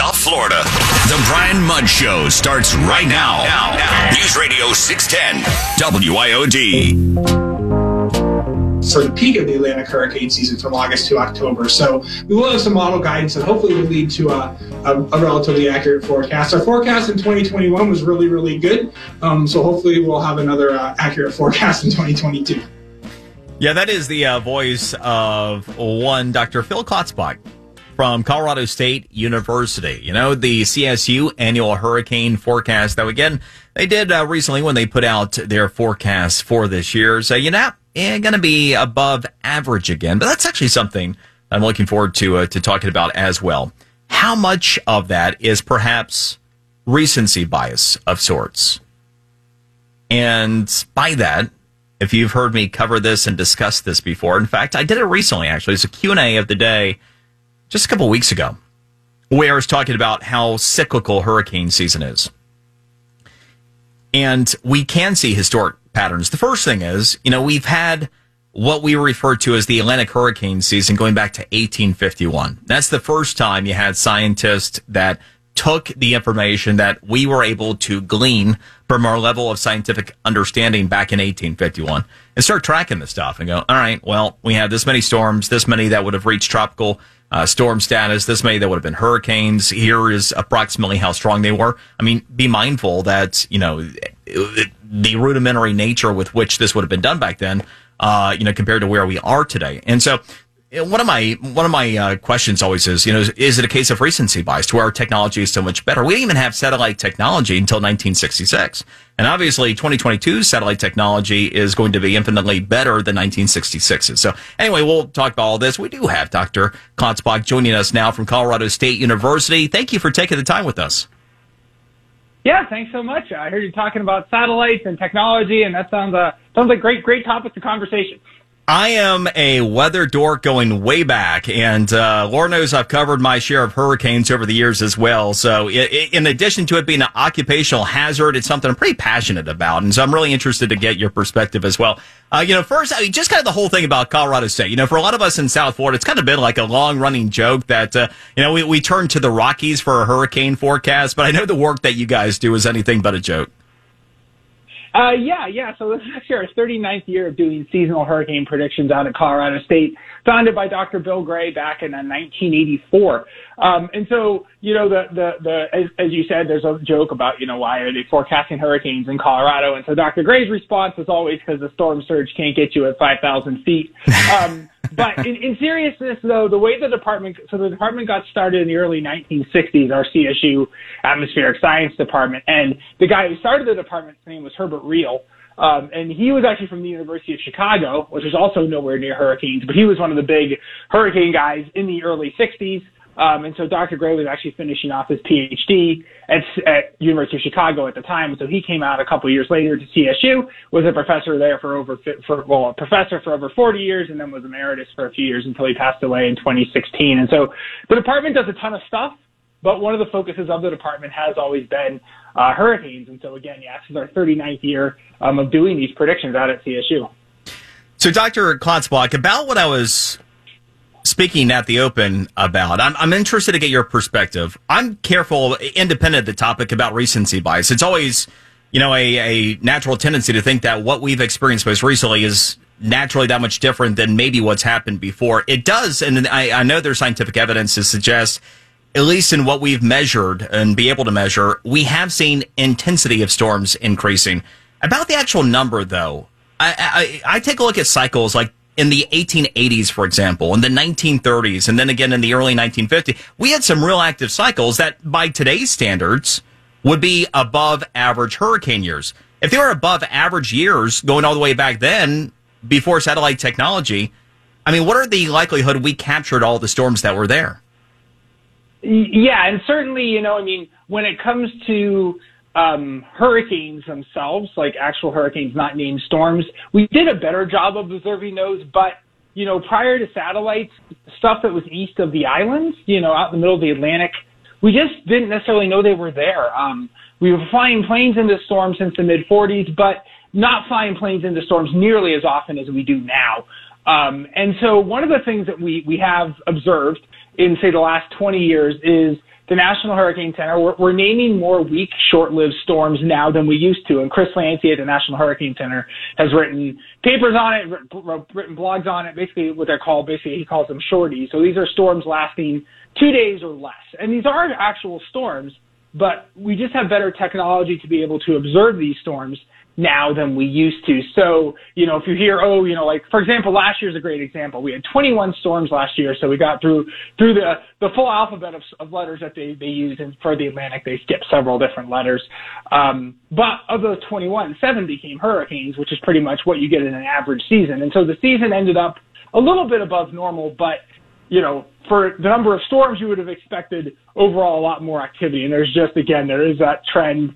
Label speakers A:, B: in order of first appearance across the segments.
A: South Florida. The Brian Mudd Show starts right now. now, now. News Radio 610, WIOD
B: for the peak of the Atlantic hurricane season from August to October. So we will have some model guidance that hopefully will lead to a, a, a relatively accurate forecast. Our forecast in 2021 was really, really good. Um, so hopefully we'll have another uh, accurate forecast in 2022.
C: Yeah, that is the uh, voice of one Dr. Phil Klotzbach from Colorado State University. You know, the CSU annual hurricane forecast, though, again, they did uh, recently when they put out their forecast for this year. So, you know, eh, going to be above average again. But that's actually something I'm looking forward to uh, to talking about as well. How much of that is perhaps recency bias of sorts? And by that, if you've heard me cover this and discuss this before, in fact, I did it recently. Actually, it's a Q and A of the day, just a couple weeks ago, where I was talking about how cyclical hurricane season is, and we can see historic patterns. The first thing is, you know, we've had what we refer to as the Atlantic hurricane season going back to 1851. That's the first time you had scientists that took the information that we were able to glean from our level of scientific understanding back in 1851 and start tracking the stuff and go, all right, well, we had this many storms, this many that would have reached tropical uh, storm status, this May, that would have been hurricanes. Here is approximately how strong they were. I mean, be mindful that, you know, the rudimentary nature with which this would have been done back then, uh, you know, compared to where we are today. And so, one of my one of my uh, questions always is, you know, is, is, it a case of recency bias to where our technology is so much better? We didn't even have satellite technology until 1966, and obviously 2022 satellite technology is going to be infinitely better than 1966's. So anyway, we'll talk about all this. We do have Dr. Klotzbach joining us now from Colorado State University. Thank you for taking the time with us.
D: Yeah, thanks so much. I heard you talking about satellites and technology, and that sounds uh, sounds like great great topics of conversation.
C: I am a weather dork going way back, and uh, Lord knows I've covered my share of hurricanes over the years as well. So, it, in addition to it being an occupational hazard, it's something I'm pretty passionate about, and so I'm really interested to get your perspective as well. Uh, you know, first, I mean, just kind of the whole thing about Colorado State. You know, for a lot of us in South Florida, it's kind of been like a long running joke that uh, you know we we turn to the Rockies for a hurricane forecast, but I know the work that you guys do is anything but a joke.
D: Uh, yeah, yeah. So this is actually our 39th year of doing seasonal hurricane predictions out at Colorado State, founded by Dr. Bill Gray back in 1984. Uh, um, and so, you know, the, the, the, as, as you said, there's a joke about, you know, why are they forecasting hurricanes in Colorado? And so Dr. Gray's response is always because the storm surge can't get you at 5,000 feet. Um, but in, in seriousness, though, the way the department, so the department got started in the early 1960s, our CSU Atmospheric Science Department, and the guy who started the department's name was Herbert Riehl. Um, and he was actually from the University of Chicago, which is also nowhere near hurricanes, but he was one of the big hurricane guys in the early 60s. Um, and so Dr. Gray was actually finishing off his PhD at, at University of Chicago at the time. So he came out a couple years later to CSU, was a professor there for over, for, well, a professor for over 40 years, and then was emeritus for a few years until he passed away in 2016. And so the department does a ton of stuff, but one of the focuses of the department has always been uh, hurricanes. And so again, yeah, this is our 39th year um, of doing these predictions out at CSU.
C: So, Dr. Klotzbach, about what I was speaking at the open about. I'm, I'm interested to get your perspective. I'm careful, independent of the topic about recency bias. It's always, you know, a, a natural tendency to think that what we've experienced most recently is naturally that much different than maybe what's happened before. It does, and I, I know there's scientific evidence to suggest, at least in what we've measured and be able to measure, we have seen intensity of storms increasing. About the actual number, though, I, I, I take a look at cycles like in the 1880s, for example, in the 1930s, and then again in the early 1950s, we had some real active cycles that, by today's standards, would be above average hurricane years. If they were above average years going all the way back then, before satellite technology, I mean, what are the likelihood we captured all the storms that were there?
D: Yeah, and certainly, you know, I mean, when it comes to um, hurricanes themselves, like actual hurricanes, not named storms. We did a better job of observing those, but you know, prior to satellites, stuff that was east of the islands, you know, out in the middle of the Atlantic, we just didn't necessarily know they were there. Um, we were flying planes into storms since the mid 40s, but not flying planes into storms nearly as often as we do now. Um, and so one of the things that we, we have observed in, say, the last 20 years is the National Hurricane Center, we're, we're naming more weak, short-lived storms now than we used to. And Chris Landsea at the National Hurricane Center has written papers on it, written blogs on it. Basically, what they're called, basically, he calls them shorties. So these are storms lasting two days or less, and these are actual storms. But we just have better technology to be able to observe these storms now than we used to. So, you know, if you hear, oh, you know, like for example, last year's a great example. We had 21 storms last year, so we got through through the the full alphabet of, of letters that they they use, and for the Atlantic they skipped several different letters. Um, but of those 21, seven became hurricanes, which is pretty much what you get in an average season. And so the season ended up a little bit above normal, but you know, for the number of storms, you would have expected overall a lot more activity. And there's just, again, there is that trend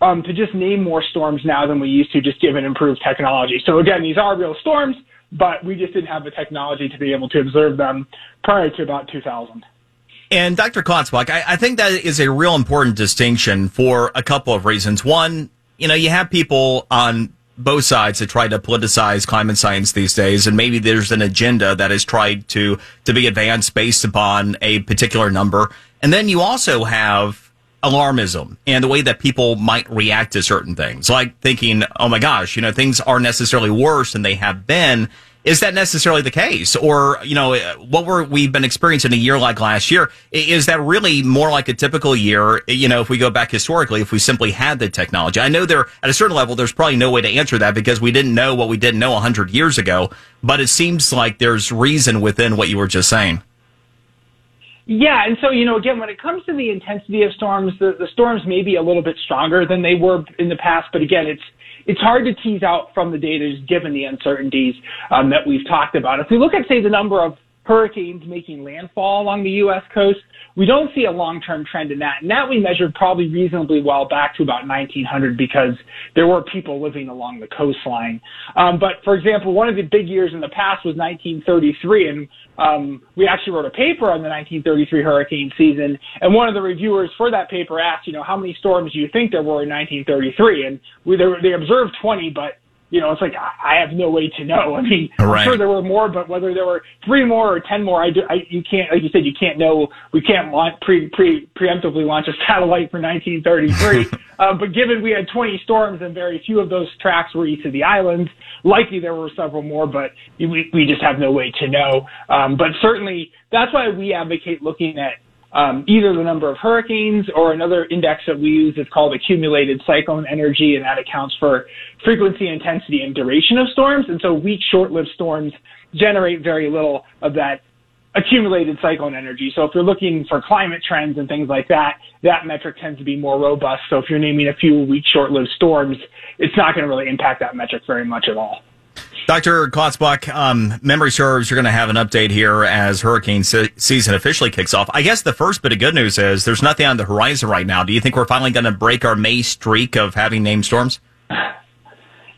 D: um, to just name more storms now than we used to, just given improved technology. So again, these are real storms, but we just didn't have the technology to be able to observe them prior to about 2000.
C: And Dr. Klotzbach, I, I think that is a real important distinction for a couple of reasons. One, you know, you have people on both sides that try to politicize climate science these days, and maybe there's an agenda that is tried to to be advanced based upon a particular number. And then you also have alarmism and the way that people might react to certain things, like thinking, oh my gosh, you know, things are necessarily worse than they have been. Is that necessarily the case? Or, you know, what were, we've been experiencing a year like last year, is that really more like a typical year? You know, if we go back historically, if we simply had the technology, I know there, at a certain level, there's probably no way to answer that because we didn't know what we didn't know 100 years ago, but it seems like there's reason within what you were just saying.
D: Yeah, and so you know, again, when it comes to the intensity of storms, the, the storms may be a little bit stronger than they were in the past, but again, it's it's hard to tease out from the data just given the uncertainties um, that we've talked about. If we look at say the number of hurricanes making landfall along the U.S. coast, we don't see a long-term trend in that. And that we measured probably reasonably well back to about 1900 because there were people living along the coastline. Um, but for example, one of the big years in the past was 1933, and um, we actually wrote a paper on the 1933 hurricane season, and one of the reviewers for that paper asked, you know, how many storms do you think there were in 1933? And we, there, they observed 20, but you know, it's like I have no way to know. I mean, right. I'm sure there were more, but whether there were three more or ten more, I, do, I you can't, like you said, you can't know. We can't launch pre pre preemptively launch a satellite for 1933. uh, but given we had 20 storms and very few of those tracks were east of the islands, likely there were several more, but we we just have no way to know. Um, but certainly, that's why we advocate looking at um, either the number of hurricanes or another index that we use is called accumulated cyclone energy, and that accounts for frequency, intensity, and duration of storms. And so weak, short-lived storms generate very little of that accumulated cyclone energy. So if you're looking for climate trends and things like that, that metric tends to be more robust. So if you're naming a few weak, short-lived storms, it's not going to really impact that metric very much at all.
C: Dr. Klotzbach, um, memory serves, you're going to have an update here as hurricane se- season officially kicks off. I guess the first bit of good news is there's nothing on the horizon right now. Do you think we're finally going to break our May streak of having named storms?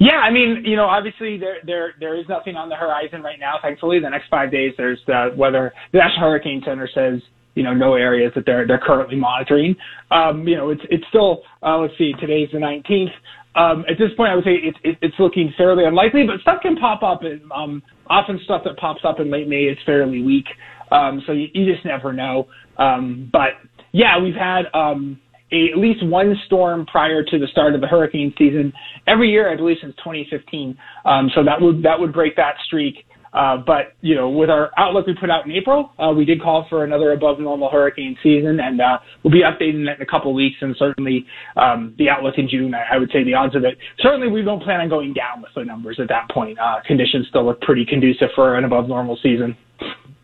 D: Yeah, I mean, you know, obviously there there there is nothing on the horizon right now. Thankfully, the next five days there's the weather. The National Hurricane Center says you know no areas that they're they're currently monitoring. Um, you know, it's it's still uh, let's see, today's the 19th um, at this point, I would say it, it, it's looking fairly unlikely, but stuff can pop up. And, um, often stuff that pops up in late May is fairly weak. Um, so you, you just never know. Um, but yeah, we've had um, a, at least one storm prior to the start of the hurricane season every year, I believe, since 2015. Um, so that would that would break that streak. Uh, but you know, with our outlook we put out in April, uh, we did call for another above normal hurricane season, and uh, we'll be updating that in a couple of weeks. And certainly, um, the outlook in June, I, I, would say the odds of it. Certainly, we don't plan on going down with the numbers at that point. Uh, conditions still look pretty conducive for an above normal season.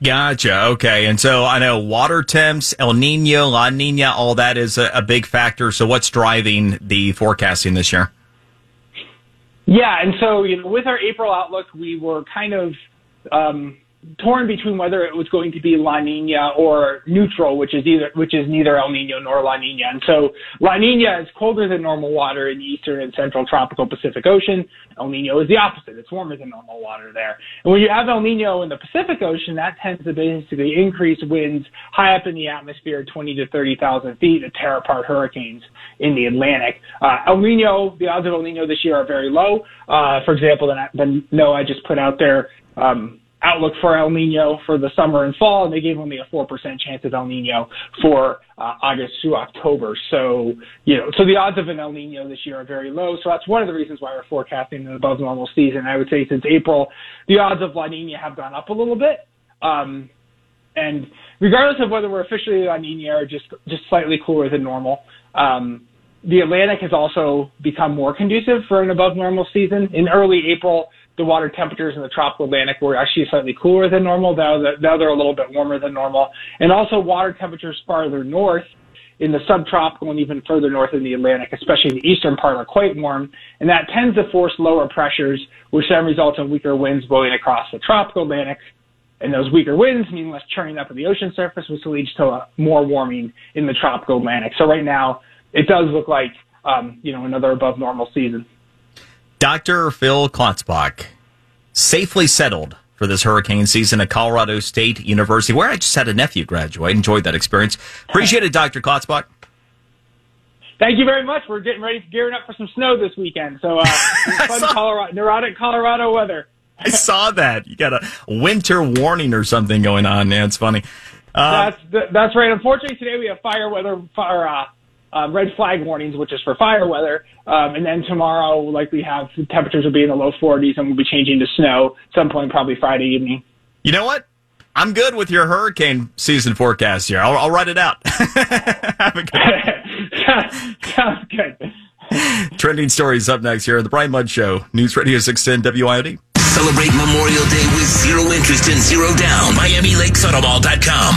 C: Gotcha. Okay. And so I know water temps, El Nino, La Nina, all that is a, a big factor. So what's driving the forecasting this year?
D: Yeah, and so you know, with our April outlook, we were kind of um, torn between whether it was going to be La Nina or neutral, which is either which is neither El Nino nor La Nina. And so La Nina is colder than normal water in the eastern and central tropical Pacific Ocean. El Nino is the opposite; it's warmer than normal water there. And when you have El Nino in the Pacific Ocean, that tends to basically increase winds high up in the atmosphere, 20 to 30,000 feet, to tear apart hurricanes in the Atlantic. Uh, El Nino, the odds of El Nino this year are very low. Uh, for example, the, the NOAA just put out there um, outlook for El Nino for the summer and fall, and they gave only a 4% chance of El Nino for uh, August through October. So, you know, so the odds of an El Nino this year are very low. So that's one of the reasons why we're forecasting an above normal season. I would say since April, the odds of La Nina have gone up a little bit. Um, and regardless of whether we're officially La Nina or just, just slightly cooler than normal, um, the Atlantic has also become more conducive for an above normal season. In early April, the water temperatures in the tropical Atlantic were actually slightly cooler than normal. Now, now they're a little bit warmer than normal. And also water temperatures farther north in the subtropical and even further north in the Atlantic, especially the eastern part, are quite warm. And that tends to force lower pressures, which then results in weaker winds blowing across the tropical Atlantic. And those weaker winds mean less churning up of the ocean surface, which leads to more warming in the tropical Atlantic. So right now, it does look like, um, you know, another above normal season.
C: Dr. Phil Klotzbach, safely settled for this hurricane season at Colorado State University, where I just had a nephew graduate. Enjoyed that experience. Appreciate it, Dr. Klotzbach.
D: Thank you very much. We're getting ready, gearing up for some snow this weekend. So, uh, fun saw, Colorado, neurotic Colorado weather.
C: I saw that. You got a winter warning or something going on. Yeah, it's funny.
D: Uh, that's that's right. Unfortunately, today we have fire weather, fire, uh, um, red flag warnings, which is for fire weather. Um, and then tomorrow, like we'll likely have temperatures will be in the low 40s and we'll be changing to snow some point, probably Friday evening.
C: You know what? I'm good with your hurricane season forecast here. I'll, I'll write it out. have a
D: good Sounds good.
C: Trending stories up next here on the Brian Mudd Show, News Radio 610 WIOD.
A: Celebrate Memorial Day with zero interest and zero down. MiamiLakesAutomall.com.